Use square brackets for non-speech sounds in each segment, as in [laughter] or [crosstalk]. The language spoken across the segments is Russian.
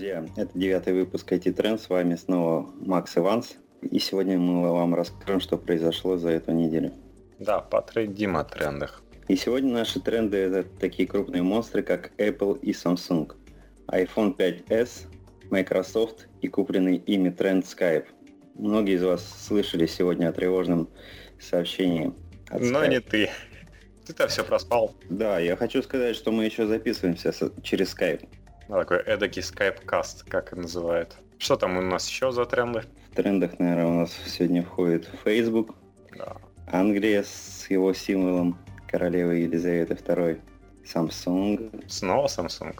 Друзья, это девятый выпуск IT Trend. С вами снова Макс Иванс. И сегодня мы вам расскажем, что произошло за эту неделю. Да, потрендим о трендах. И сегодня наши тренды это такие крупные монстры, как Apple и Samsung, iPhone 5s, Microsoft и купленный ими тренд Skype. Многие из вас слышали сегодня о тревожном сообщении. Но не ты. Ты-то все проспал. Да, я хочу сказать, что мы еще записываемся через Skype. Да, такой эдакий Skype-каст, как и называют. Что там у нас еще за тренды? В трендах, наверное, у нас сегодня входит Facebook, да. Англия с его символом королевы Елизаветы II, Samsung. Снова Samsung.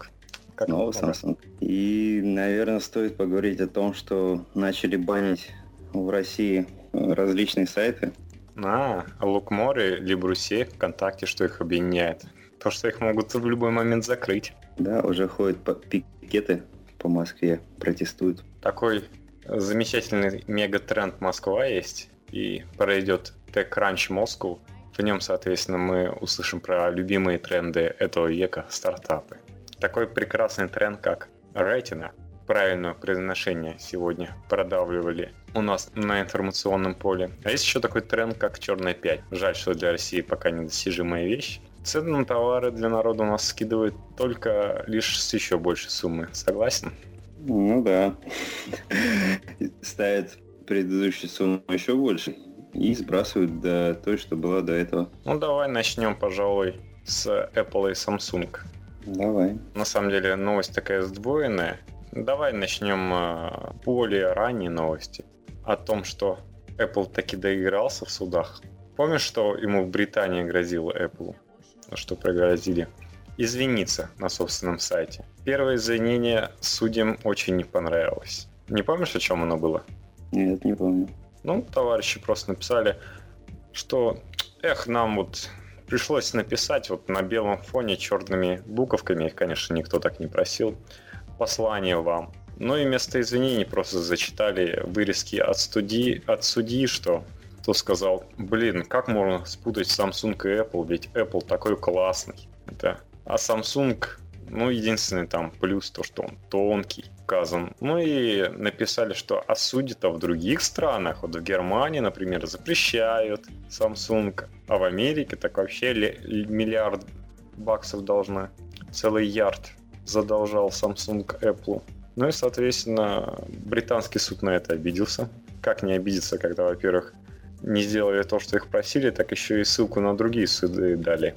Как Снова Samsung. И, наверное, стоит поговорить о том, что начали банить в России различные сайты. А, Лукморе, Либрусе, ВКонтакте, что их объединяет? То, что их могут в любой момент закрыть. Да, уже ходят пикеты по Москве, протестуют. Такой замечательный мегатренд Москва есть, и пройдет TechCrunch Moscow. В нем, соответственно, мы услышим про любимые тренды этого века стартапы. Такой прекрасный тренд, как Retina, правильное произношение сегодня продавливали у нас на информационном поле. А есть еще такой тренд, как черная 5. Жаль, что для России пока недостижимая вещь. Цены на товары для народа у нас скидывают только лишь с еще большей суммы. Согласен? Ну да. Ставят предыдущую сумму еще больше и сбрасывают до той, что была до этого. Ну давай начнем, пожалуй, с Apple и Samsung. Давай. На самом деле новость такая сдвоенная. Давай начнем э, более ранние новости о том, что Apple таки доигрался в судах. Помнишь, что ему в Британии грозило Apple? Что пригрозили? Извиниться на собственном сайте. Первое извинение судьям очень не понравилось. Не помнишь, о чем оно было? Нет, не помню. Ну, товарищи просто написали, что эх, нам вот пришлось написать вот на белом фоне черными буковками, их, конечно, никто так не просил, послание вам. Ну и вместо извинений просто зачитали вырезки от, студии, от судьи, что кто сказал, блин, как можно спутать Samsung и Apple, ведь Apple такой классный. Это... А Samsung, ну, единственный там плюс то, что он тонкий, указан. Ну и написали, что а в других странах, вот в Германии, например, запрещают Samsung, а в Америке так вообще миллиард баксов должна, целый ярд задолжал Samsung Apple. Ну и, соответственно, британский суд на это обиделся. Как не обидеться, когда, во-первых, не сделали то, что их просили, так еще и ссылку на другие суды дали.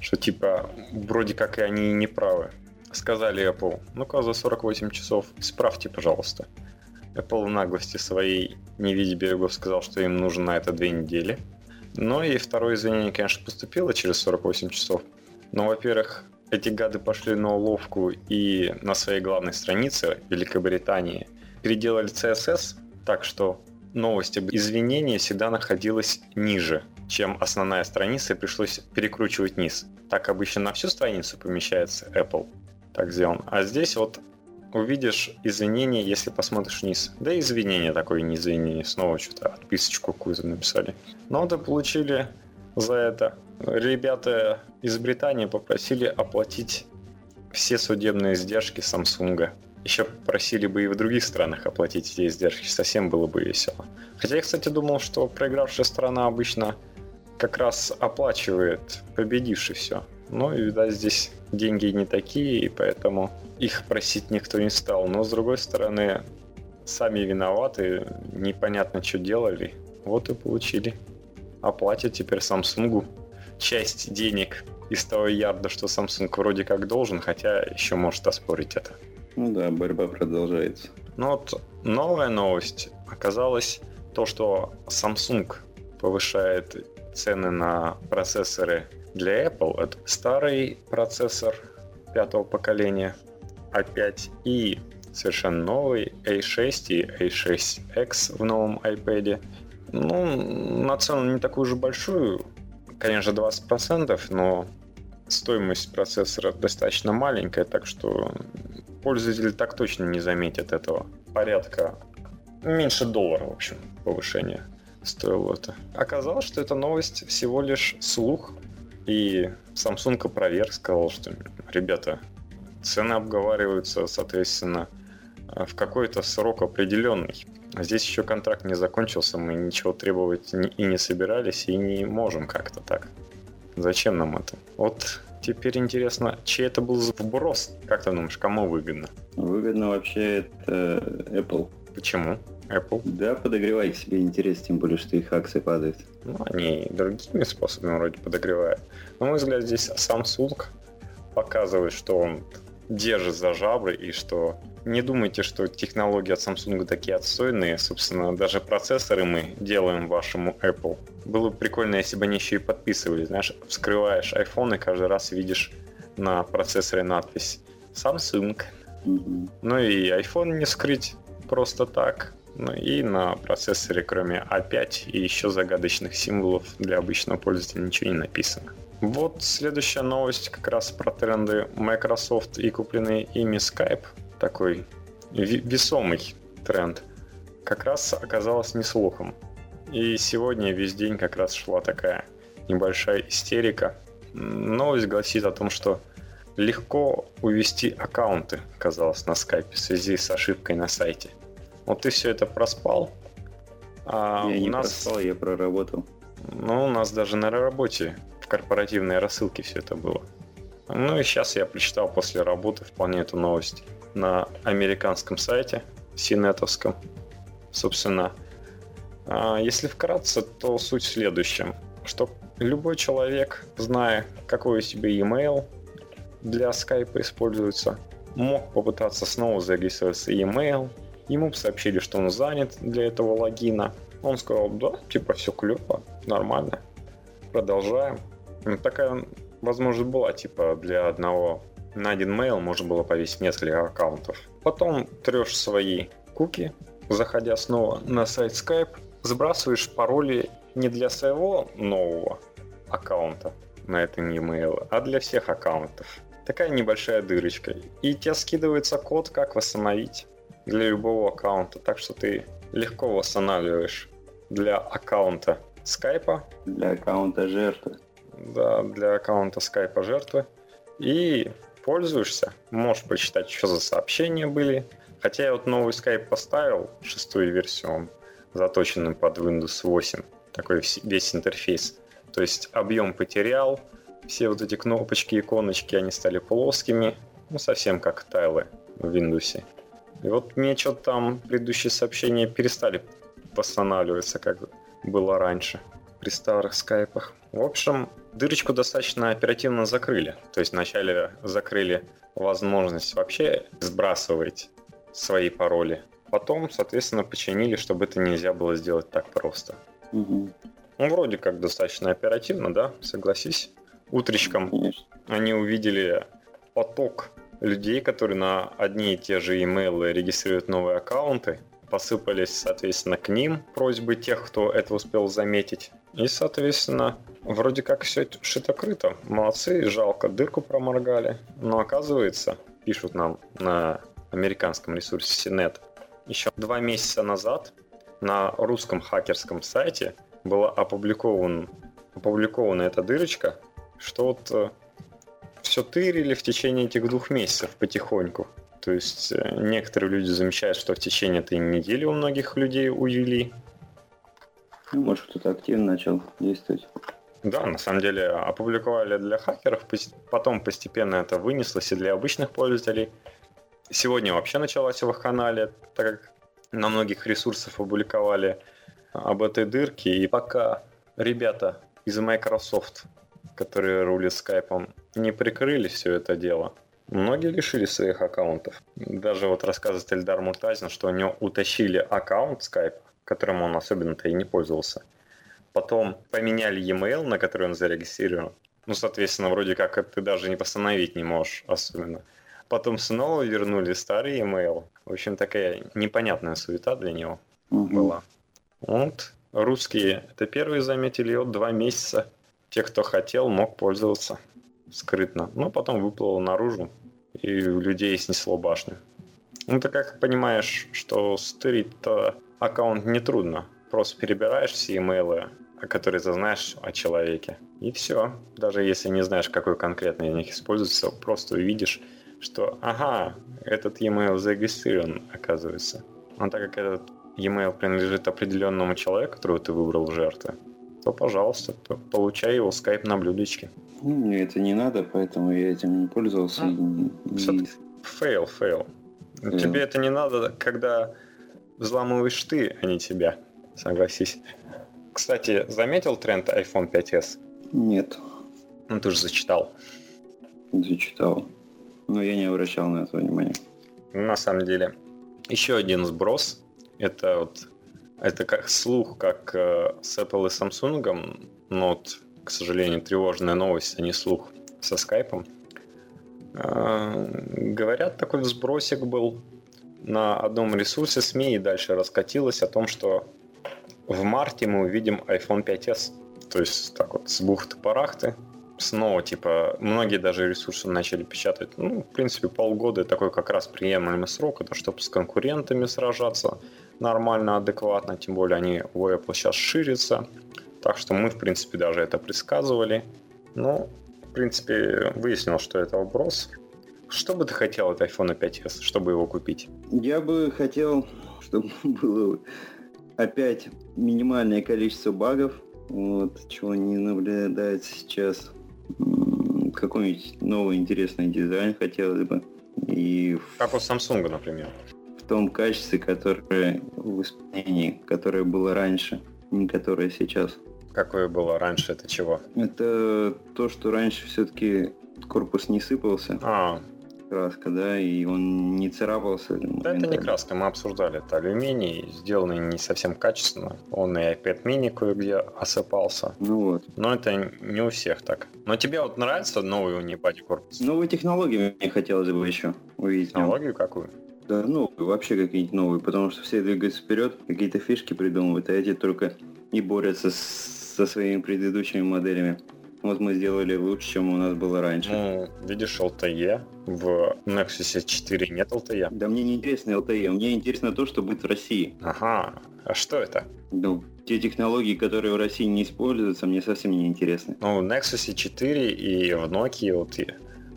Что типа, вроде как и они не правы. Сказали Apple, ну-ка за 48 часов исправьте, пожалуйста. Apple в наглости своей, не видя берегов, сказал, что им нужно на это две недели. Но и второе извинение, конечно, поступило через 48 часов. Но, во-первых, эти гады пошли на уловку и на своей главной странице Великобритании переделали CSS так, что новость об извинении всегда находилась ниже, чем основная страница, и пришлось перекручивать низ. Так обычно на всю страницу помещается Apple. Так сделан. А здесь вот увидишь извинение, если посмотришь вниз. Да и извинение такое, не извинение, снова что-то отписочку какую-то написали. Но вот и получили за это ребята из Британии попросили оплатить все судебные издержки Samsung. Еще просили бы и в других странах оплатить эти издержки, совсем было бы весело. Хотя я, кстати, думал, что проигравшая страна обычно как раз оплачивает победивший все. Ну и, видать, здесь деньги не такие, и поэтому их просить никто не стал. Но, с другой стороны, сами виноваты, непонятно, что делали, вот и получили. Оплатят теперь Samsung часть денег из того ярда, что Samsung вроде как должен, хотя еще может оспорить это. Ну да, борьба продолжается. Ну вот новая новость оказалась то, что Samsung повышает цены на процессоры для Apple. Это старый процессор пятого поколения A5 и совершенно новый A6 и A6X в новом iPad. Ну, на цену не такую же большую, конечно, 20%, но стоимость процессора достаточно маленькая, так что пользователи так точно не заметят этого. Порядка меньше доллара, в общем, повышение стоило это. Оказалось, что эта новость всего лишь слух, и Samsung опроверг, сказал, что ребята, цены обговариваются, соответственно, э, в какой-то срок определенный. Здесь еще контракт не закончился, мы ничего требовать и не собирались, и не можем как-то так. Зачем нам это? Вот теперь интересно, чей это был вброс? Как ты думаешь, кому выгодно? Выгодно вообще это Apple. Почему? Apple? Да, подогревай себе интерес, тем более, что их акции падают. Ну, они другими способами вроде подогревают. На мой взгляд, здесь Samsung показывает, что он держит за жабры и что не думайте, что технологии от Samsung такие отстойные. Собственно, даже процессоры мы делаем вашему Apple. Было бы прикольно, если бы они еще и подписывали. Знаешь, вскрываешь iPhone и каждый раз видишь на процессоре надпись Samsung. Mm-hmm. Ну и iPhone не скрыть просто так. Ну и на процессоре, кроме A5 и еще загадочных символов для обычного пользователя ничего не написано. Вот следующая новость как раз про тренды Microsoft и купленный ими Skype. Такой весомый тренд. Как раз оказалось не слухом. И сегодня весь день как раз шла такая небольшая истерика. Новость гласит о том, что легко увести аккаунты, казалось, на скайпе в связи с ошибкой на сайте. Вот ты все это проспал. А я у не нас... проспал, я проработал. Ну, у нас даже на работе корпоративной рассылке все это было. Ну и сейчас я прочитал после работы вполне эту новость на американском сайте, синетовском. Собственно, а, если вкратце, то суть в следующем, что любой человек, зная, какой у себя email для скайпа используется, мог попытаться снова зарегистрироваться email, ему сообщили, что он занят для этого логина, он сказал, да, типа все клево, нормально, продолжаем. Такая возможность была, типа, для одного на один mail можно было повесить несколько аккаунтов. Потом трешь свои куки, заходя снова на сайт Skype, сбрасываешь пароли не для своего нового аккаунта на этом e-mail, а для всех аккаунтов. Такая небольшая дырочка. И тебе скидывается код, как восстановить для любого аккаунта. Так что ты легко восстанавливаешь для аккаунта скайпа. Для аккаунта жертвы да, для аккаунта скайпа жертвы. И пользуешься. Можешь почитать, что за сообщения были. Хотя я вот новый скайп поставил, шестую версию, он заточенный под Windows 8. Такой весь интерфейс. То есть объем потерял, все вот эти кнопочки, иконочки, они стали плоскими, ну совсем как тайлы в Windows. И вот мне что-то там предыдущие сообщения перестали восстанавливаться, как было раньше при старых скайпах. В общем, дырочку достаточно оперативно закрыли. То есть вначале закрыли возможность вообще сбрасывать свои пароли. Потом, соответственно, починили, чтобы это нельзя было сделать так просто. Угу. Ну, вроде как достаточно оперативно, да, согласись. Утречком Конечно. они увидели поток людей, которые на одни и те же имейлы регистрируют новые аккаунты, посыпались, соответственно, к ним просьбы тех, кто это успел заметить. И, соответственно, вроде как все шито-крыто. Молодцы, жалко, дырку проморгали. Но оказывается, пишут нам на американском ресурсе CNET, еще два месяца назад на русском хакерском сайте была опубликован, опубликована эта дырочка, что вот э, все тырили в течение этих двух месяцев потихоньку. То есть э, некоторые люди замечают, что в течение этой недели у многих людей увели ну, может, кто-то активно начал действовать. Да, на самом деле опубликовали для хакеров, потом постепенно это вынеслось и для обычных пользователей. Сегодня вообще началась в их канале, так как на многих ресурсах опубликовали об этой дырке. И пока ребята из Microsoft, которые рулят скайпом, не прикрыли все это дело, многие лишили своих аккаунтов. Даже вот рассказывает Эльдар Муртазин, что у него утащили аккаунт скайпа, которым он особенно-то и не пользовался. Потом поменяли e-mail, на который он зарегистрирован. Ну, соответственно, вроде как ты даже не восстановить не можешь особенно. Потом снова вернули старый e-mail. В общем, такая непонятная суета для него угу. была. Вот, русские это первые заметили, вот два месяца те, кто хотел, мог пользоваться скрытно. Но потом выплыло наружу, и людей снесло башню. Ну, ты как понимаешь, что стырить-то аккаунт нетрудно. Просто перебираешь все имейлы, которые ты знаешь о человеке. И все. Даже если не знаешь, какой конкретно из них используется, просто увидишь, что, ага, этот e-mail зарегистрирован, оказывается. Но так как этот e-mail принадлежит определенному человеку, которого ты выбрал в жертвы, то, пожалуйста, получай его скайп на блюдечке. Ну, мне это не надо, поэтому я этим не пользовался. Ну, и... Fail, fail. Тебе это не надо, когда взламываешь ты, а не тебя. Согласись. Кстати, заметил тренд iPhone 5s? Нет. Ну, ты же зачитал. Зачитал. Но я не обращал на это внимания. На самом деле, еще один сброс. Это вот это как слух, как э, с Apple и Samsung, но вот, к сожалению, тревожная новость, а не слух со скайпом. Э, говорят, такой взбросик был на одном ресурсе СМИ и дальше раскатилось о том, что в марте мы увидим iPhone 5s. То есть так вот с бухты-барахты снова, типа, многие даже ресурсы начали печатать, ну, в принципе, полгода такой как раз приемлемый срок, это чтобы с конкурентами сражаться нормально, адекватно, тем более они у Apple сейчас ширятся, так что мы, в принципе, даже это предсказывали. Ну, в принципе, выяснил, что это вопрос. Что бы ты хотел от iPhone 5s, чтобы его купить? Я бы хотел, чтобы [laughs] было опять минимальное количество багов, вот, чего не наблюдается сейчас какой-нибудь новый интересный дизайн хотелось бы. И как у Samsung, например. В том качестве, которое в исполнении, которое было раньше, не которое сейчас. Какое было раньше, это чего? Это то, что раньше все-таки корпус не сыпался. А, краска, да, и он не царапался. Да, это не краска, мы обсуждали. Это алюминий, сделанный не совсем качественно. Он и iPad mini кое-где осыпался. Ну вот. Но это не у всех так. Но тебе вот нравится новый унипади корпус? Новые технологии мне хотелось бы еще увидеть. Технологию какую? Да, ну, вообще какие-нибудь новые, потому что все двигаются вперед, какие-то фишки придумывают, а эти только и борются с, со своими предыдущими моделями. Вот мы сделали лучше, чем у нас было раньше. Ну, видишь, LTE. В Nexus 4 нет LTE. Да мне не интересно LTE. Мне интересно то, что будет в России. Ага. А что это? Ну, те технологии, которые в России не используются, мне совсем не интересны. Ну, в Nexus 4 и в Nokia вот и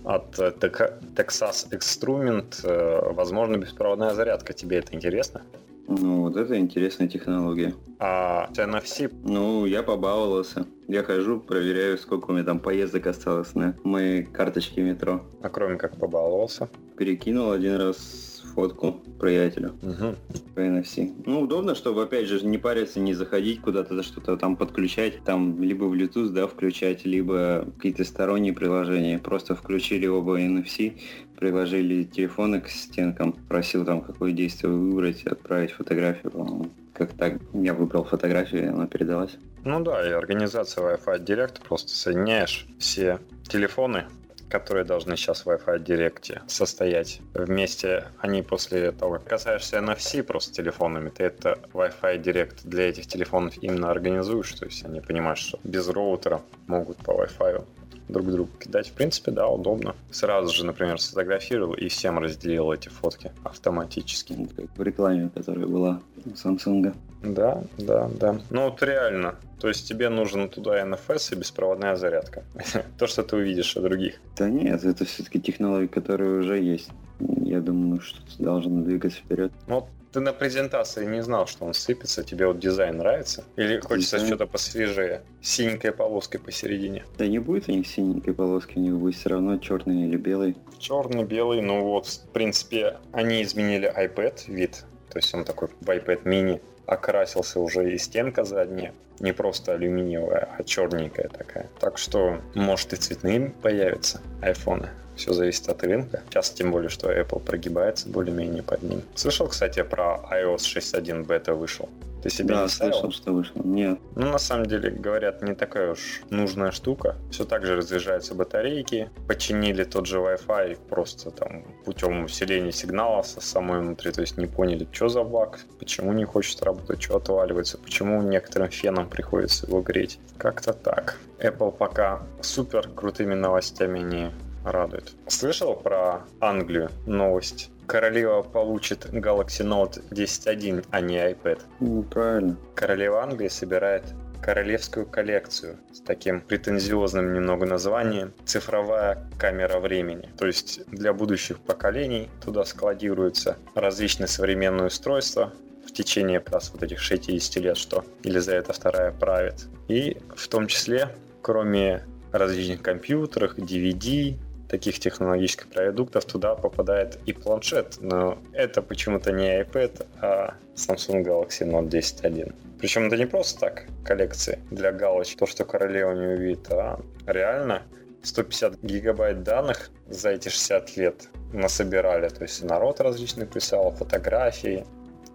от Texas Instrument, э, возможно, беспроводная зарядка. Тебе это интересно? Ну, вот это интересная технология. А NFC? Ну, я побаловался. Я хожу, проверяю, сколько у меня там поездок осталось на моей карточке метро. А кроме как побаловался? Перекинул один раз фотку приятелю угу. по NFC. Ну, удобно, чтобы, опять же, не париться, не заходить куда-то, что-то там подключать, там либо Bluetooth, да, включать, либо какие-то сторонние приложения. Просто включили оба NFC, приложили телефоны к стенкам, просил там какое действие выбрать, отправить фотографию, по-моему. Как так, я выбрал фотографию, и она передалась. Ну да, и организация Wi-Fi Direct, просто соединяешь все телефоны которые должны сейчас в Wi-Fi Direct состоять вместе, они после того, как касаешься NFC просто телефонами, ты это Wi-Fi Direct для этих телефонов именно организуешь, то есть они понимают, что без роутера могут по Wi-Fi друг другу кидать. В принципе, да, удобно. Сразу же, например, сфотографировал и всем разделил эти фотки автоматически. Как в рекламе, которая была у Samsung. Да, да, да. Ну вот реально. То есть тебе нужен туда NFS и беспроводная зарядка. [laughs] То, что ты увидишь у других. Да нет, это все-таки технологии, которые уже есть. Я думаю, что ты должен двигаться вперед. Вот ты на презентации не знал, что он сыпется, тебе вот дизайн нравится? Или хочется дизайн? что-то посвежее, синенькой полоской посередине? Да не будет у них синенькой полоски, у них будет все равно черный или белый. Черный, белый, ну вот, в принципе, они изменили iPad вид, то есть он такой в iPad mini окрасился уже и стенка задняя, не просто алюминиевая, а черненькая такая. Так что, может и цветные появятся айфоны. Все зависит от рынка. Сейчас тем более, что Apple прогибается более-менее под ним. Слышал, кстати, про iOS 6.1 бета вышел? Ты себе да, не ставил? слышал, что вышел. Нет. Ну, на самом деле, говорят, не такая уж нужная штука. Все так же разряжаются батарейки. Починили тот же Wi-Fi просто там путем усиления сигнала со самой внутри. То есть не поняли, что за баг, почему не хочет работать, что отваливается, почему некоторым фенам приходится его греть. Как-то так. Apple пока супер крутыми новостями не радует. Слышал про Англию новость? Королева получит Galaxy Note 10.1, а не iPad. Ну, правильно. Королева Англии собирает королевскую коллекцию с таким претензиозным немного названием «Цифровая камера времени». То есть для будущих поколений туда складируются различные современные устройства, в течение как раз вот этих 60 лет, что Елизавета II правит. И в том числе, кроме различных компьютеров, DVD, таких технологических продуктов туда попадает и планшет, но это почему-то не iPad, а Samsung Galaxy Note 10.1. Причем это не просто так коллекции для галочки, то, что королева не увидит, а реально 150 гигабайт данных за эти 60 лет насобирали. То есть народ различный писал, фотографии,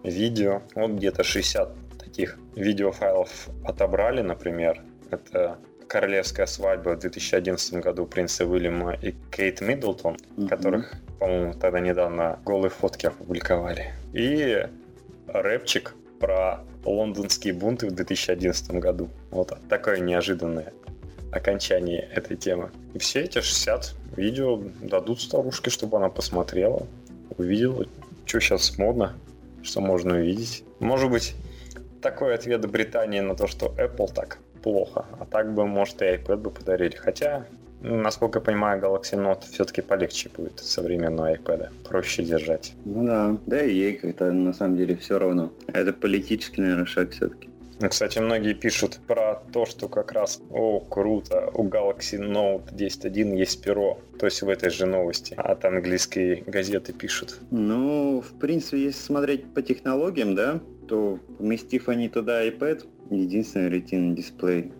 видео. Вот где-то 60 таких видеофайлов отобрали, например. Это королевская свадьба в 2011 году принца Уильяма и Кейт Миддлтон, mm-hmm. которых, по-моему, тогда недавно голые фотки опубликовали. И рэпчик про лондонские бунты в 2011 году. Вот такое неожиданное окончание этой темы. И все эти 60 видео дадут старушке, чтобы она посмотрела, увидела, что сейчас модно, что можно увидеть. Может быть, такой ответ Британии на то, что Apple так плохо. А так бы, может, и iPad бы подарили. Хотя, насколько я понимаю, Galaxy Note все-таки полегче будет современного iPad. Проще держать. Ну да, да и ей как-то на самом деле все равно. Это политический, наверное, шаг все-таки. Ну, кстати, многие пишут про то, что как раз, о, круто, у Galaxy Note 10.1 есть перо. То есть в этой же новости от английской газеты пишут. Ну, в принципе, если смотреть по технологиям, да, то поместив они туда iPad, единственный ретинный дисплей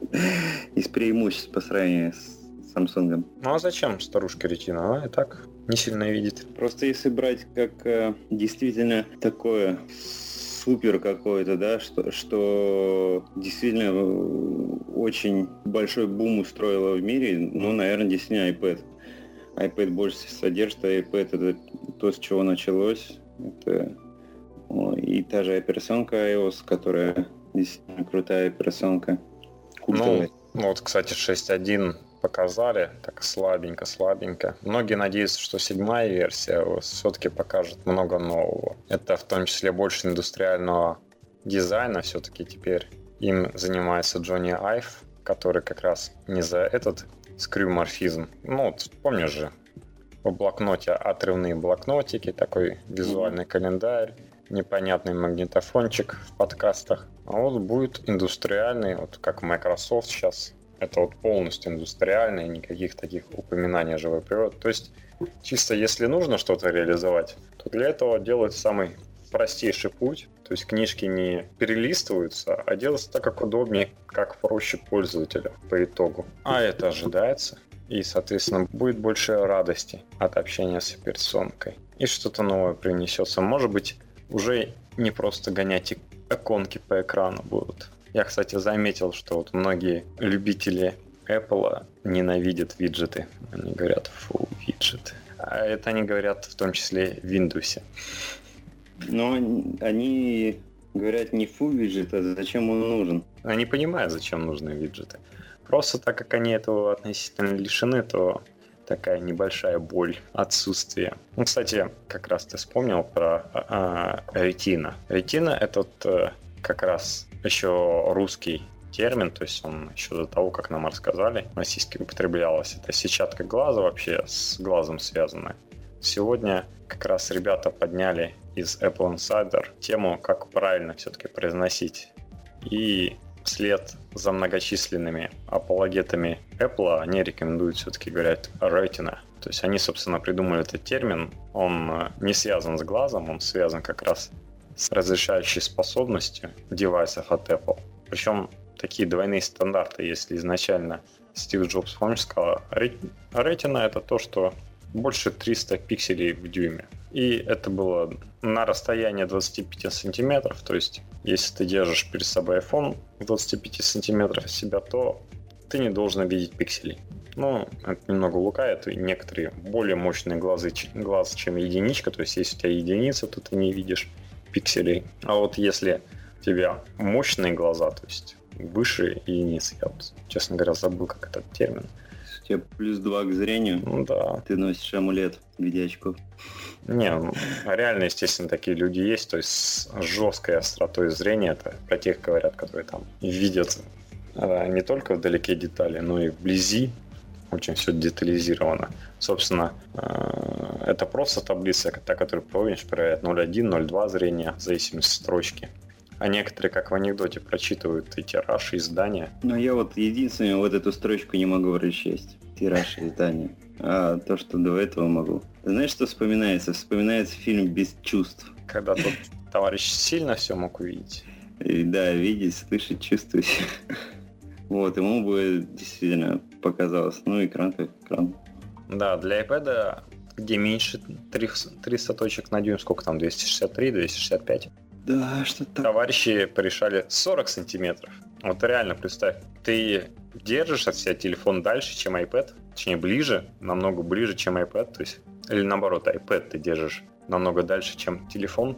[laughs] из преимуществ по сравнению с Samsung. Ну а зачем старушка ретина? Она и так не сильно видит. Просто если брать как э, действительно такое супер какое-то, да, что, что действительно э, очень большой бум устроило в мире, ну, наверное, действительно iPad. iPad больше содержит, а iPad это то, с чего началось. Это и та же операционка iOS, которая действительно крутая операционка. Ну, ну, вот, кстати, 6.1 показали, так слабенько-слабенько. Многие надеются, что седьмая версия все-таки покажет много нового. Это в том числе больше индустриального дизайна все-таки теперь. Им занимается Джонни Айв, который как раз не за этот скрюморфизм. Ну, вот, помнишь же, в блокноте отрывные блокнотики, такой визуальный календарь, непонятный магнитофончик в подкастах. А вот будет индустриальный, вот как Microsoft сейчас. Это вот полностью индустриальный, никаких таких упоминаний живой природы. То есть чисто если нужно что-то реализовать, то для этого делают самый простейший путь. То есть книжки не перелистываются, а делаются так, как удобнее, как проще пользователю по итогу. А это ожидается. И, соответственно, будет больше радости от общения с операционкой. И что-то новое принесется. Может быть, уже не просто гонять иконки по экрану будут. Я, кстати, заметил, что вот многие любители Apple ненавидят виджеты. Они говорят, фу, виджеты. А это они говорят в том числе в Windows. Но они говорят не фу виджет, а зачем он нужен. Они понимают, зачем нужны виджеты. Просто так как они этого относительно лишены, то такая небольшая боль отсутствия. Ну, кстати, как раз ты вспомнил про ретина. Ретина это вот, э, как раз еще русский термин, то есть он еще до того, как нам рассказали, российский употреблялось. Это сетчатка глаза вообще с глазом связанная. Сегодня как раз ребята подняли из Apple Insider тему, как правильно все-таки произносить. И вслед за многочисленными апологетами Apple они рекомендуют все-таки говорить retina. То есть они, собственно, придумали этот термин. Он э, не связан с глазом, он связан как раз разрешающей способностью девайсов от Apple. Причем такие двойные стандарты, если изначально Стив Джобс, помнишь, сказал, retina это то, что больше 300 пикселей в дюйме. И это было на расстоянии 25 сантиметров. То есть, если ты держишь перед собой iPhone 25 сантиметров от себя, то ты не должен видеть пикселей. Ну, это немного лукает. И некоторые более мощные глазы, глаз, чем единичка. То есть, если у тебя единица, то ты не видишь пикселей. А вот если у тебя мощные глаза, то есть выше единицы, я вот, честно говоря, забыл, как этот термин. У тебя плюс 2 к зрению. Ну да. Ты носишь амулет в виде очков. Не, ну, реально, естественно, такие люди есть, то есть с жесткой остротой зрения, это про тех говорят, которые там видят э, не только вдалеке детали, но и вблизи, очень все детализировано. Собственно, э, это просто таблица, та, которую помнишь, проверяет 0.1, 0.2 зрения, в зависимости от строчки. А некоторые, как в анекдоте, прочитывают и тираж, и издания. Но я вот единственное вот эту строчку не могу прочесть. Тираж и издание. А то, что до этого могу. Знаешь, что вспоминается? Вспоминается фильм «Без чувств». Когда тот товарищ сильно все мог увидеть. И, да, видеть, слышать, чувствовать. [laughs] Вот, ему бы действительно показалось. Ну, экран как экран. Да, для iPad, где меньше 300 точек на дюйм, сколько там, 263, 265? Да, что то Товарищи порешали 40 сантиметров. Вот реально представь, ты держишь от себя телефон дальше, чем iPad, точнее ближе, намного ближе, чем iPad, то есть, или наоборот, iPad ты держишь намного дальше, чем телефон.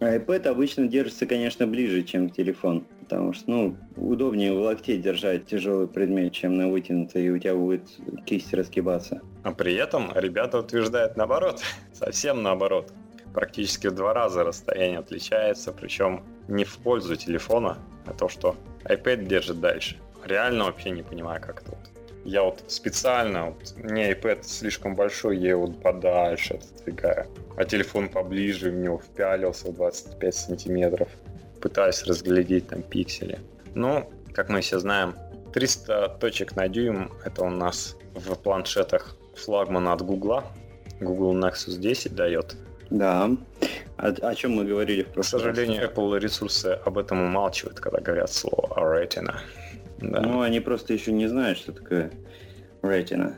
IPad обычно держится, конечно, ближе, чем телефон, потому что, ну, удобнее в локте держать тяжелый предмет, чем на вытянутой, и у тебя будет кисть раскибаться. А при этом ребята утверждают наоборот, [laughs] совсем наоборот. Практически в два раза расстояние отличается, причем не в пользу телефона, а то, что iPad держит дальше. Реально вообще не понимаю, как это. Я вот специально, вот, мне iPad слишком большой, я его подальше отодвигаю, а телефон поближе в него впялился в 25 сантиметров, пытаюсь разглядеть там пиксели. Ну, как мы все знаем, 300 точек на дюйм это у нас в планшетах флагман от Google. Google Nexus 10 дает. Да. О, о чем мы говорили в прошлый К сожалению, раз? Apple ресурсы об этом умалчивают, когда говорят слово Retina. Да. Ну, они просто еще не знают, что такое Retina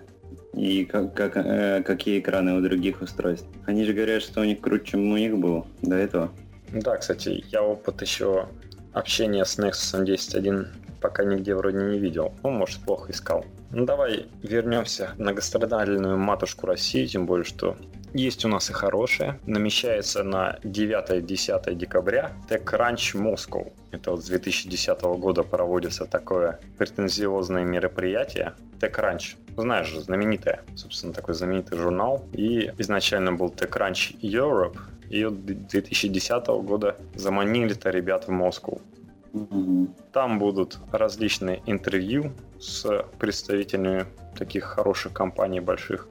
и как, как, э, какие экраны у других устройств. Они же говорят, что у них круче, чем у них был до этого. Да, кстати, я опыт еще общения с Nexus 10.1 пока нигде вроде не видел. Ну, может, плохо искал. Ну, давай вернемся на гастрономальную матушку России, тем более, что есть у нас и хорошее. Намечается на 9-10 декабря TechCrunch Moscow. Это вот с 2010 года проводится такое претензиозное мероприятие. TechCrunch, знаешь же, знаменитое, собственно, такой знаменитый журнал. И изначально был TechCrunch Europe, и от 2010 года заманили-то ребят в Москву. Там будут различные интервью с представителями таких хороших компаний больших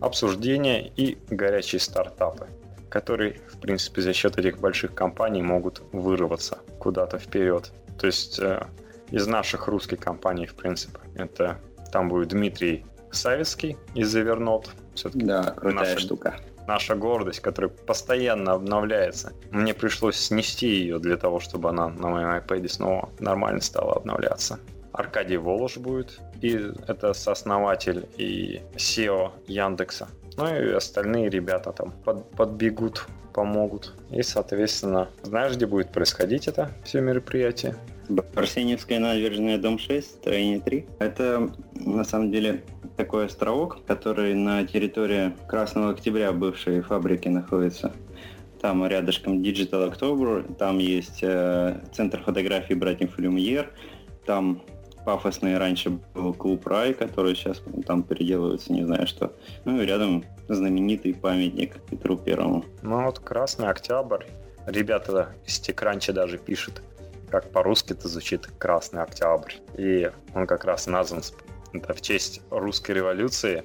обсуждения и горячие стартапы, которые, в принципе, за счет этих больших компаний могут вырваться куда-то вперед. То есть э, из наших русских компаний, в принципе, это там будет Дмитрий Савицкий из Evernote. Все-таки да, крутая наша, штука. Наша гордость, которая постоянно обновляется. Мне пришлось снести ее для того, чтобы она на моем iPad снова нормально стала обновляться. Аркадий Волош будет, и это сооснователь и SEO Яндекса. Ну и остальные ребята там под, подбегут, помогут. И, соответственно, знаешь, где будет происходить это все мероприятие? Арсеньевская набережная, дом 6, строение 3. Это, на самом деле, такой островок, который на территории Красного Октября бывшей фабрики находится. Там рядышком Digital October, там есть э, центр фотографий братьев Люмьер, там пафосный раньше был клуб Рай, который сейчас там переделывается, не знаю что. Ну и рядом знаменитый памятник Петру Первому. Ну вот Красный Октябрь. Ребята из Текранча даже пишут, как по-русски это звучит Красный Октябрь. И он как раз назван это в честь русской революции.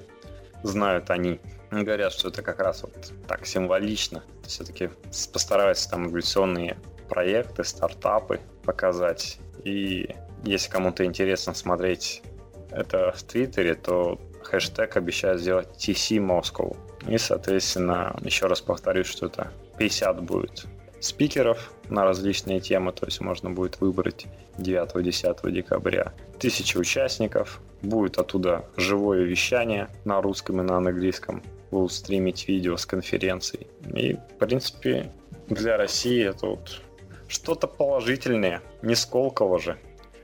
Знают они. Говорят, что это как раз вот так символично. Все-таки постараются там эволюционные проекты, стартапы показать. И если кому-то интересно смотреть это в Твиттере, то хэштег обещаю сделать TC Moscow. И, соответственно, еще раз повторюсь, что это 50 будет спикеров на различные темы, то есть можно будет выбрать 9-10 декабря. Тысяча участников, будет оттуда живое вещание на русском и на английском, будут стримить видео с конференций. И, в принципе, для России это вот что-то положительное, не Сколково же.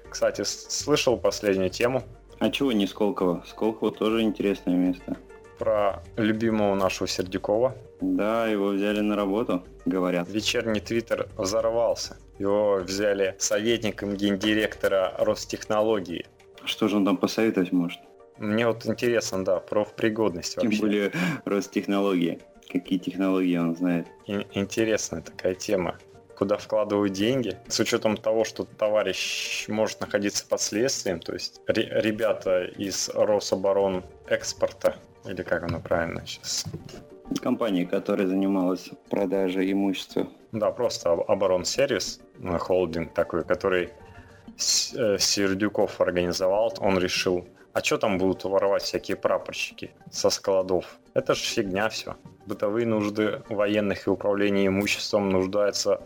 Кстати, слышал последнюю тему. А чего не Сколково? Сколково тоже интересное место. Про любимого нашего Сердюкова. Да, его взяли на работу, говорят. Вечерний твиттер взорвался. Его взяли советником гендиректора Ростехнологии. Что же он там посоветовать может? Мне вот интересно, да, профпригодность вообще. Тем более Ростехнологии. Какие технологии он знает. И, интересная такая тема. Куда вкладывают деньги, с учетом того, что товарищ может находиться под следствием, то есть ребята из Рособорон экспорта, или как оно правильно сейчас? Компания, которая занималась продажей имущества. Да, просто оборонсервис, э, холдинг такой, который э, Сердюков организовал, он решил а что там будут воровать всякие прапорщики со складов? Это же фигня все. Бытовые нужды военных и управления имуществом нуждаются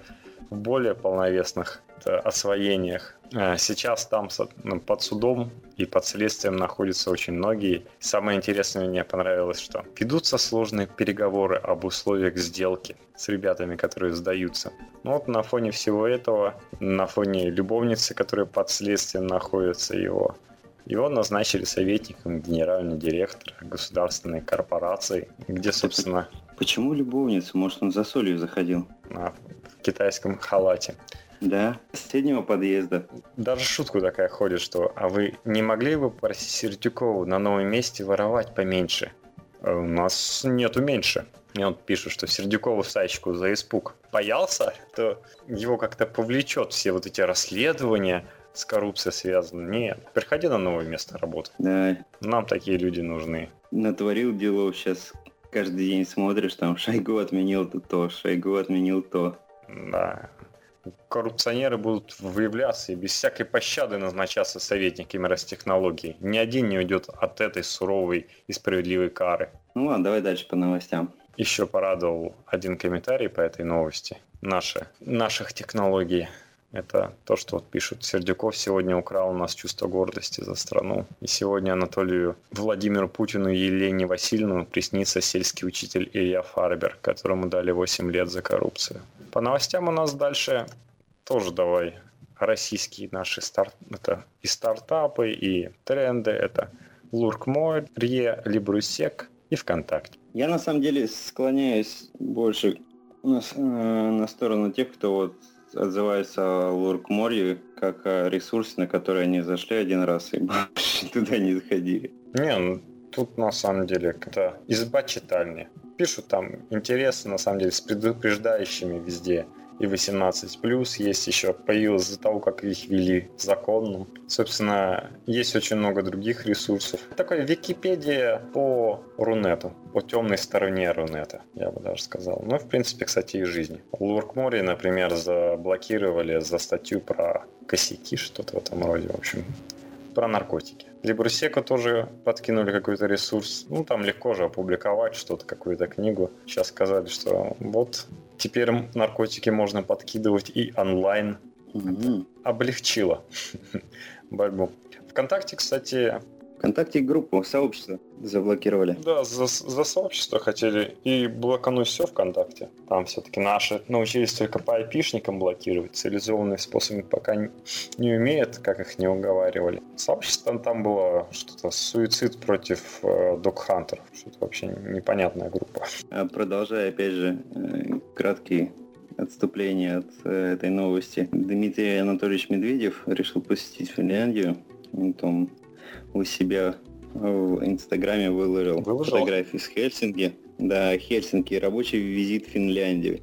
в более полновесных освоениях. Э, сейчас там ну, под судом и под следствием находятся очень многие. Самое интересное мне понравилось, что ведутся сложные переговоры об условиях сделки с ребятами, которые сдаются. Ну вот на фоне всего этого, на фоне любовницы, которая под следствием находится его, его назначили советником генерального директора государственной корпорации, где, собственно... Почему любовница? Может, он за солью заходил? На, в китайском халате. Да, с соседнего подъезда. Даже шутку такая ходит, что «А вы не могли бы попросить Сердюкову на новом месте воровать поменьше?» «А У нас нету меньше. И он пишет, что Сердюкову Сачку за испуг боялся, то его как-то повлечет все вот эти расследования, с коррупцией связано. Нет, приходи на новое место работы. Да. Нам такие люди нужны. Натворил дело сейчас каждый день смотришь, там Шойгу отменил то, то Шойгу отменил то. Да. Коррупционеры будут выявляться и без всякой пощады назначаться советниками Ростехнологий. Ни один не уйдет от этой суровой и справедливой кары. Ну ладно, давай дальше по новостям. Еще порадовал один комментарий по этой новости. Наши, наших технологий. Это то, что вот пишут. Сердюков сегодня украл у нас чувство гордости за страну. И сегодня Анатолию Владимиру Путину и Елене Васильевну приснится сельский учитель Илья Фарбер, которому дали 8 лет за коррупцию. По новостям у нас дальше тоже давай российские наши старт... это и стартапы, и тренды. Это Луркмой, Рье, Либрусек и ВКонтакте. Я на самом деле склоняюсь больше на, э, на сторону тех, кто вот отзывается о Лурк-Море как о на который они зашли один раз и больше [laughs] туда не заходили. Не, ну тут на самом деле это изба читальни. Пишут там интересы, на самом деле, с предупреждающими везде и 18 плюс есть еще появилось из-за того, как их вели законно. Собственно, есть очень много других ресурсов. Такая Википедия по Рунету, по темной стороне Рунета, я бы даже сказал. Ну, в принципе, кстати, и жизни. Луркмори, например, заблокировали за статью про косяки, что-то в этом роде, в общем, про наркотики. Либрусеку тоже подкинули какой-то ресурс. Ну, там легко же опубликовать что-то, какую-то книгу. Сейчас сказали, что вот теперь наркотики можно подкидывать и онлайн. Mm-hmm. Облегчило борьбу. Вконтакте, кстати, ВКонтакте группу, сообщество заблокировали. Да, за, за сообщество хотели и блокануть все ВКонтакте. Там все-таки наши научились только по айпишникам блокировать. Цивилизованные способы пока не, не умеют, как их не уговаривали. Сообщество там было что-то суицид против э, док-хантеров. Что-то вообще непонятная группа. А продолжая, опять же, э, краткий отступление от э, этой новости. Дмитрий Анатольевич Медведев решил посетить Финляндию. Он там у себя в Инстаграме выложил, выложил фотографии с Хельсинки. Да, Хельсинки, рабочий визит в Финляндию.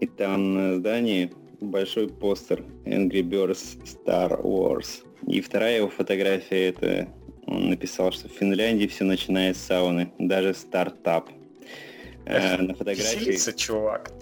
И там на здании большой постер Angry Birds Star Wars. И вторая его фотография это он написал, что в Финляндии все начинает с сауны, даже стартап. Э, на фотографии... Веселится, чувак.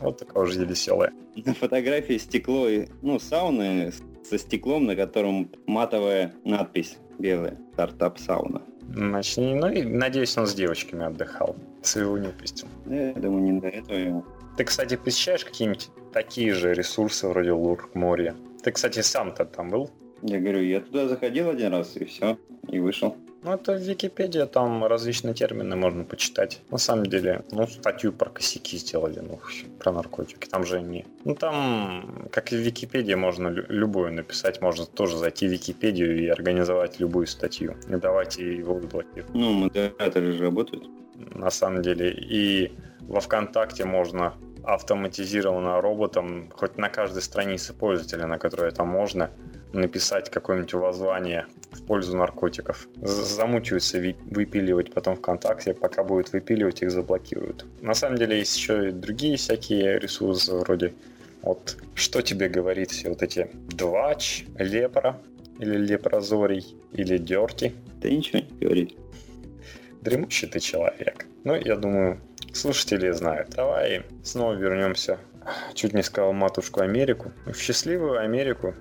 Вот такая уже веселая. На фотографии стекло, ну, сауны со стеклом, на котором матовая надпись белая. Стартап сауна. Значит, ну и надеюсь, он с девочками отдыхал. Своего не упустил. Я думаю, не до этого ему. Ты, кстати, посещаешь какие-нибудь такие же ресурсы вроде Лурк Моря? Ты, кстати, сам-то там был? Я говорю, я туда заходил один раз и все, и вышел. Ну, это в Википедии, там различные термины можно почитать. На самом деле, ну, статью про косяки сделали, ну, про наркотики. Там же они... Ну, там, как и в Википедии, можно любую написать, можно тоже зайти в Википедию и организовать любую статью. И давайте его выблокируем. Ну, модераторы же работают. На самом деле, и во ВКонтакте можно автоматизированно роботом, хоть на каждой странице пользователя, на которой это можно, написать какое-нибудь воззвание в пользу наркотиков. Замучаются выпиливать потом ВКонтакте, пока будет выпиливать, их заблокируют. На самом деле есть еще и другие всякие ресурсы, вроде вот что тебе говорит все вот эти Двач, Лепра, или Лепрозорий, или Дерти. Да ничего не говорит. Дремущий ты человек. Ну, я думаю, слушатели знают. Давай снова вернемся, чуть не сказал матушку Америку, в счастливую Америку.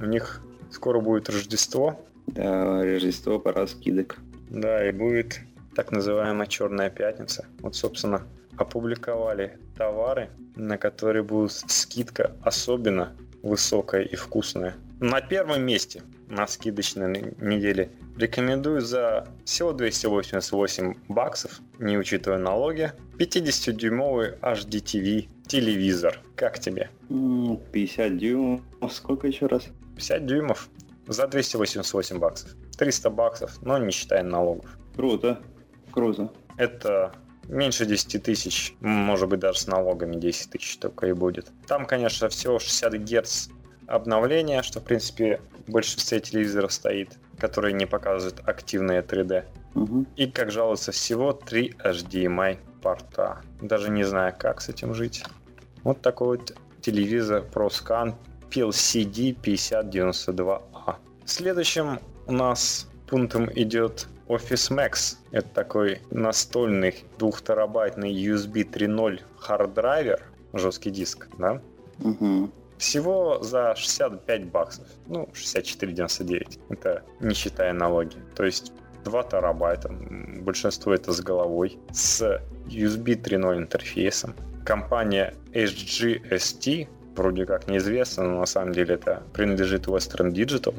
У них скоро будет Рождество. Да, Рождество, пора скидок. Да, и будет так называемая Черная Пятница. Вот, собственно, опубликовали товары, на которые будет скидка особенно высокая и вкусная. На первом месте на скидочной неделе рекомендую за всего 288 баксов, не учитывая налоги, 50-дюймовый HDTV телевизор. Как тебе? 50 дюймов. Сколько еще раз? 50 дюймов за 288 баксов. 300 баксов, но не считая налогов. Круто. Круто. Это меньше 10 тысяч, может быть даже с налогами 10 тысяч только и будет. Там, конечно, всего 60 герц обновления, что, в принципе, в большинстве телевизоров стоит, которые не показывают активное 3D. Угу. И, как жалуются, всего 3 HDMI порта. Даже не знаю, как с этим жить. Вот такой вот телевизор ProScan PLCD 5092A. Следующим у нас пунктом идет Office Max. Это такой настольный 2 терабайтный USB 3.0 hard drive, жесткий диск, да? Угу. Всего за 65 баксов. Ну, 64,99. Это не считая налоги. То есть 2 терабайта. Большинство это с головой. С USB 3.0 интерфейсом. Компания HGST, вроде как неизвестна, но на самом деле это принадлежит Western Digital.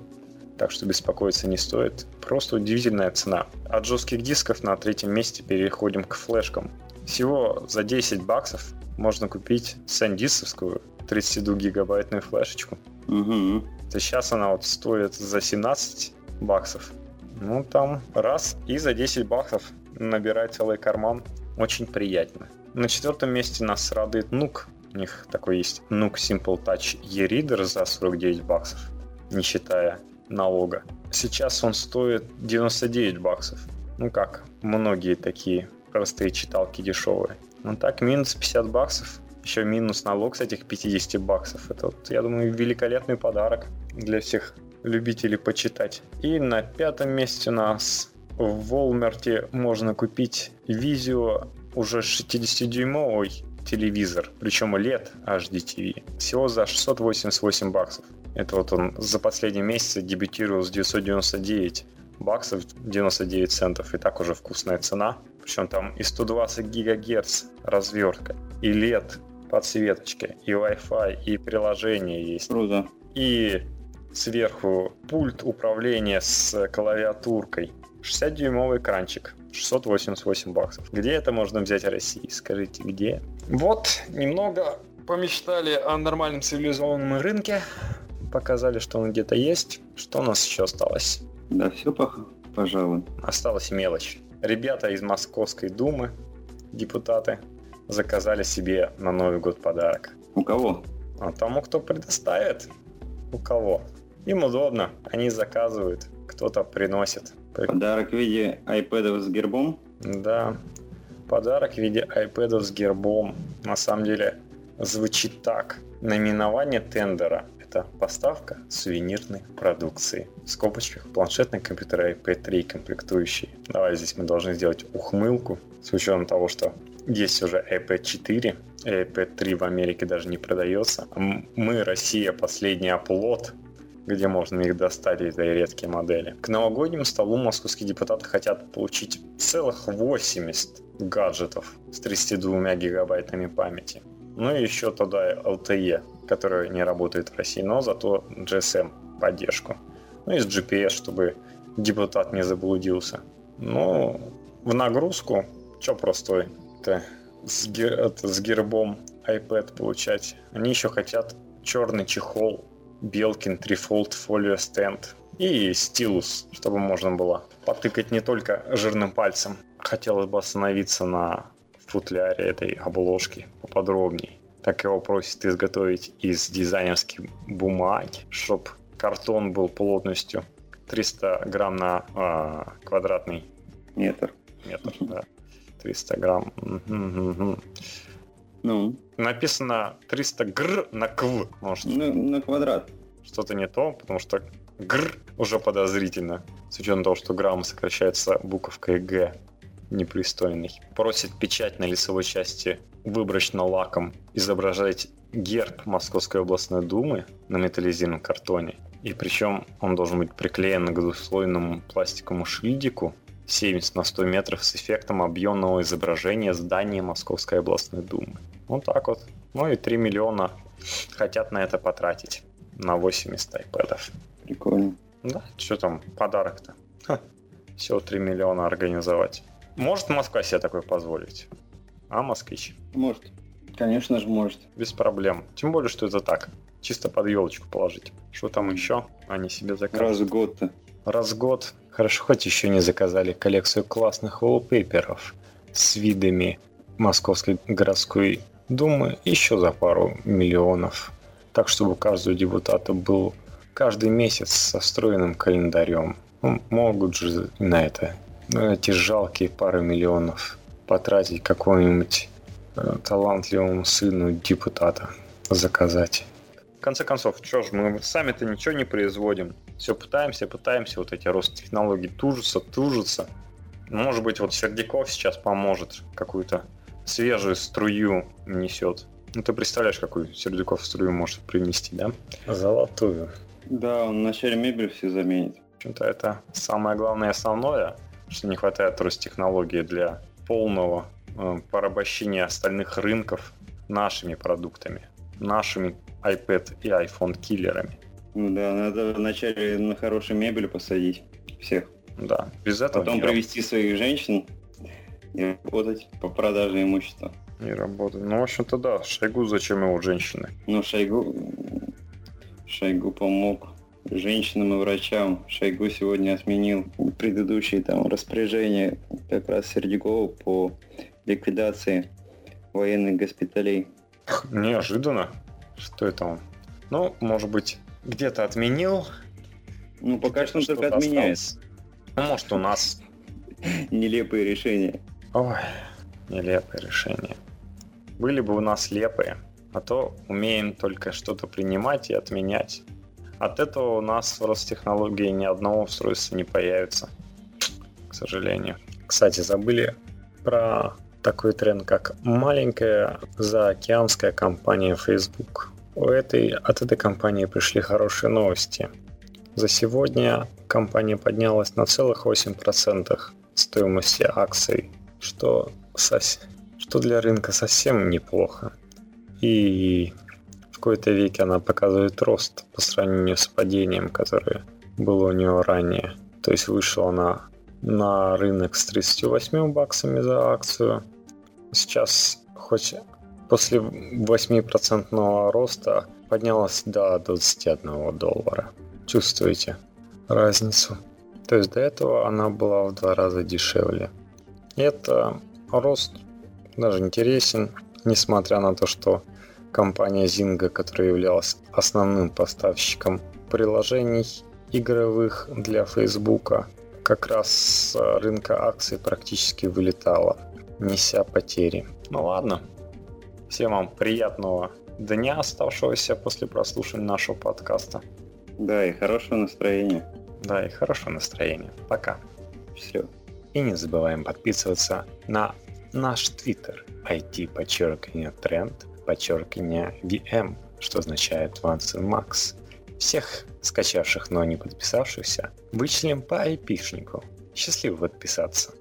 Так что беспокоиться не стоит. Просто удивительная цена. От жестких дисков на третьем месте переходим к флешкам. Всего за 10 баксов можно купить сэндисовскую 32-гигабайтную флешечку. Угу. То сейчас она вот стоит за 17 баксов. Ну, там раз и за 10 баксов набирать целый карман. Очень приятно. На четвертом месте нас радует Nuke. У них такой есть Nuke Simple Touch e-reader за 49 баксов, не считая налога. Сейчас он стоит 99 баксов. Ну как, многие такие простые читалки дешевые. Ну так, минус 50 баксов еще минус налог с этих 50 баксов. Это, вот, я думаю, великолепный подарок для всех любителей почитать. И на пятом месте у нас в Walmart можно купить Vizio уже 60-дюймовый телевизор, причем LED HDTV, всего за 688 баксов. Это вот он за последний месяц дебютировал с 999 баксов 99 центов. И так уже вкусная цена. Причем там и 120 гигагерц развертка, и LED подсветочки, и Wi-Fi, и приложение есть. Круто. И сверху пульт управления с клавиатуркой. 60-дюймовый экранчик. 688 баксов. Где это можно взять в России? Скажите, где? Вот, немного помечтали о нормальном цивилизованном рынке. Показали, что он где-то есть. Что у нас еще осталось? Да, все, пожалуй. Осталась мелочь. Ребята из Московской Думы, депутаты, заказали себе на Новый год подарок. У кого? А тому, кто предоставит. У кого? Им удобно, они заказывают, кто-то приносит. Подарок в виде iPad с гербом? Да, подарок в виде iPad с гербом. На самом деле звучит так. Наименование тендера – это поставка сувенирной продукции. В скобочках планшетный компьютер iPad 3 комплектующий. Давай здесь мы должны сделать ухмылку с учетом того, что есть уже iPad 4, iPad 3 в Америке даже не продается. Мы, Россия, последний оплот, где можно их достать, эти редкие модели. К новогоднему столу московские депутаты хотят получить целых 80 гаджетов с 32 гигабайтами памяти. Ну и еще тогда LTE, который не работает в России, но зато GSM поддержку. Ну и с GPS, чтобы депутат не заблудился. Ну, в нагрузку, что простой, это с, это, с гербом iPad получать. Они еще хотят черный чехол, Белкин Trifold Folio Stand и стилус, чтобы можно было потыкать не только жирным пальцем. Хотелось бы остановиться на футляре этой обложки поподробнее. Так его просят изготовить из дизайнерской бумаги, чтобы картон был плотностью 300 грамм на а, квадратный Метр. метр. Да. 300 грамм. Ну, Написано 300 гр на кв. Может, ну, на квадрат. что-то не то, потому что гр уже подозрительно. С учетом того, что грамм сокращается буковкой г непристойный. Просит печать на лицевой части выборочно-лаком изображать герб Московской областной думы на металлизированном картоне. И причем он должен быть приклеен к двухслойному пластиковому шильдику 70 на 100 метров с эффектом объемного изображения здания Московской областной думы. Вот так вот. Ну и 3 миллиона хотят на это потратить. На 80 айпэдов. Прикольно. Да, что там, подарок-то. Ха, Всего 3 миллиона организовать. Может Москва себе такое позволить? А, москвич? Может. Конечно же, может. Без проблем. Тем более, что это так. Чисто под елочку положить. Что там еще? Они себе закажут. Раз в год-то. Раз в год. Хорошо, хоть еще не заказали коллекцию классных wallpaper'ов с видами Московской городской думы еще за пару миллионов. Так, чтобы у каждого депутата был каждый месяц со встроенным календарем. Ну, могут же на это, на эти жалкие пары миллионов потратить какому-нибудь э, талантливому сыну депутата заказать. В конце концов, что ж, мы сами-то ничего не производим. Все пытаемся, пытаемся, вот эти Ростехнологии тужатся, тужатся. Может быть, вот Сердяков сейчас поможет, какую-то свежую струю несет. Ну, ты представляешь, какую Сердюков струю может принести, да? Золотую. Да, он вначале мебель все заменит. В общем-то, это самое главное и основное, что не хватает Ростехнологии для полного э, порабощения остальных рынков нашими продуктами, нашими iPad и iPhone киллерами. Ну да, надо вначале на хорошую мебель посадить всех. Да, без этого Потом привести своих женщин и работать по продаже имущества. не работает. Ну, в общем-то, да, Шойгу зачем его женщины? Ну, Шойгу... Шойгу помог женщинам и врачам. Шойгу сегодня отменил предыдущие там распоряжения как раз Сердюкова по ликвидации военных госпиталей. Неожиданно. Что это он? Ну, может быть, где-то отменил. Ну, пока что он только отменяет. Ну, может, у нас [laughs] нелепые решения. Ой, нелепое решение. Были бы у нас лепые, а то умеем только что-то принимать и отменять. От этого у нас в Ростехнологии ни одного устройства не появится, к сожалению. Кстати, забыли про такой тренд, как маленькая заокеанская компания Facebook. У этой, от этой компании пришли хорошие новости. За сегодня компания поднялась на целых 8% стоимости акций, что, сос- что для рынка совсем неплохо. И в какой-то веке она показывает рост по сравнению с падением, которое было у нее ранее. То есть вышла она на рынок с 38 баксами за акцию. Сейчас хоть после 8% роста поднялась до 21 доллара. Чувствуете разницу? То есть до этого она была в два раза дешевле. Это рост даже интересен, несмотря на то, что компания Zynga, которая являлась основным поставщиком приложений игровых для Facebook, как раз с рынка акций практически вылетала, неся потери. Ну ладно. Всем вам приятного дня, оставшегося после прослушивания нашего подкаста. Да, и хорошего настроения. Да, и хорошего настроения. Пока. Все. И не забываем подписываться на наш твиттер IT подчеркивание тренд подчеркивание VM, что означает Once and Max. Всех скачавших, но не подписавшихся, вычислим по айпишнику. Счастливо подписаться.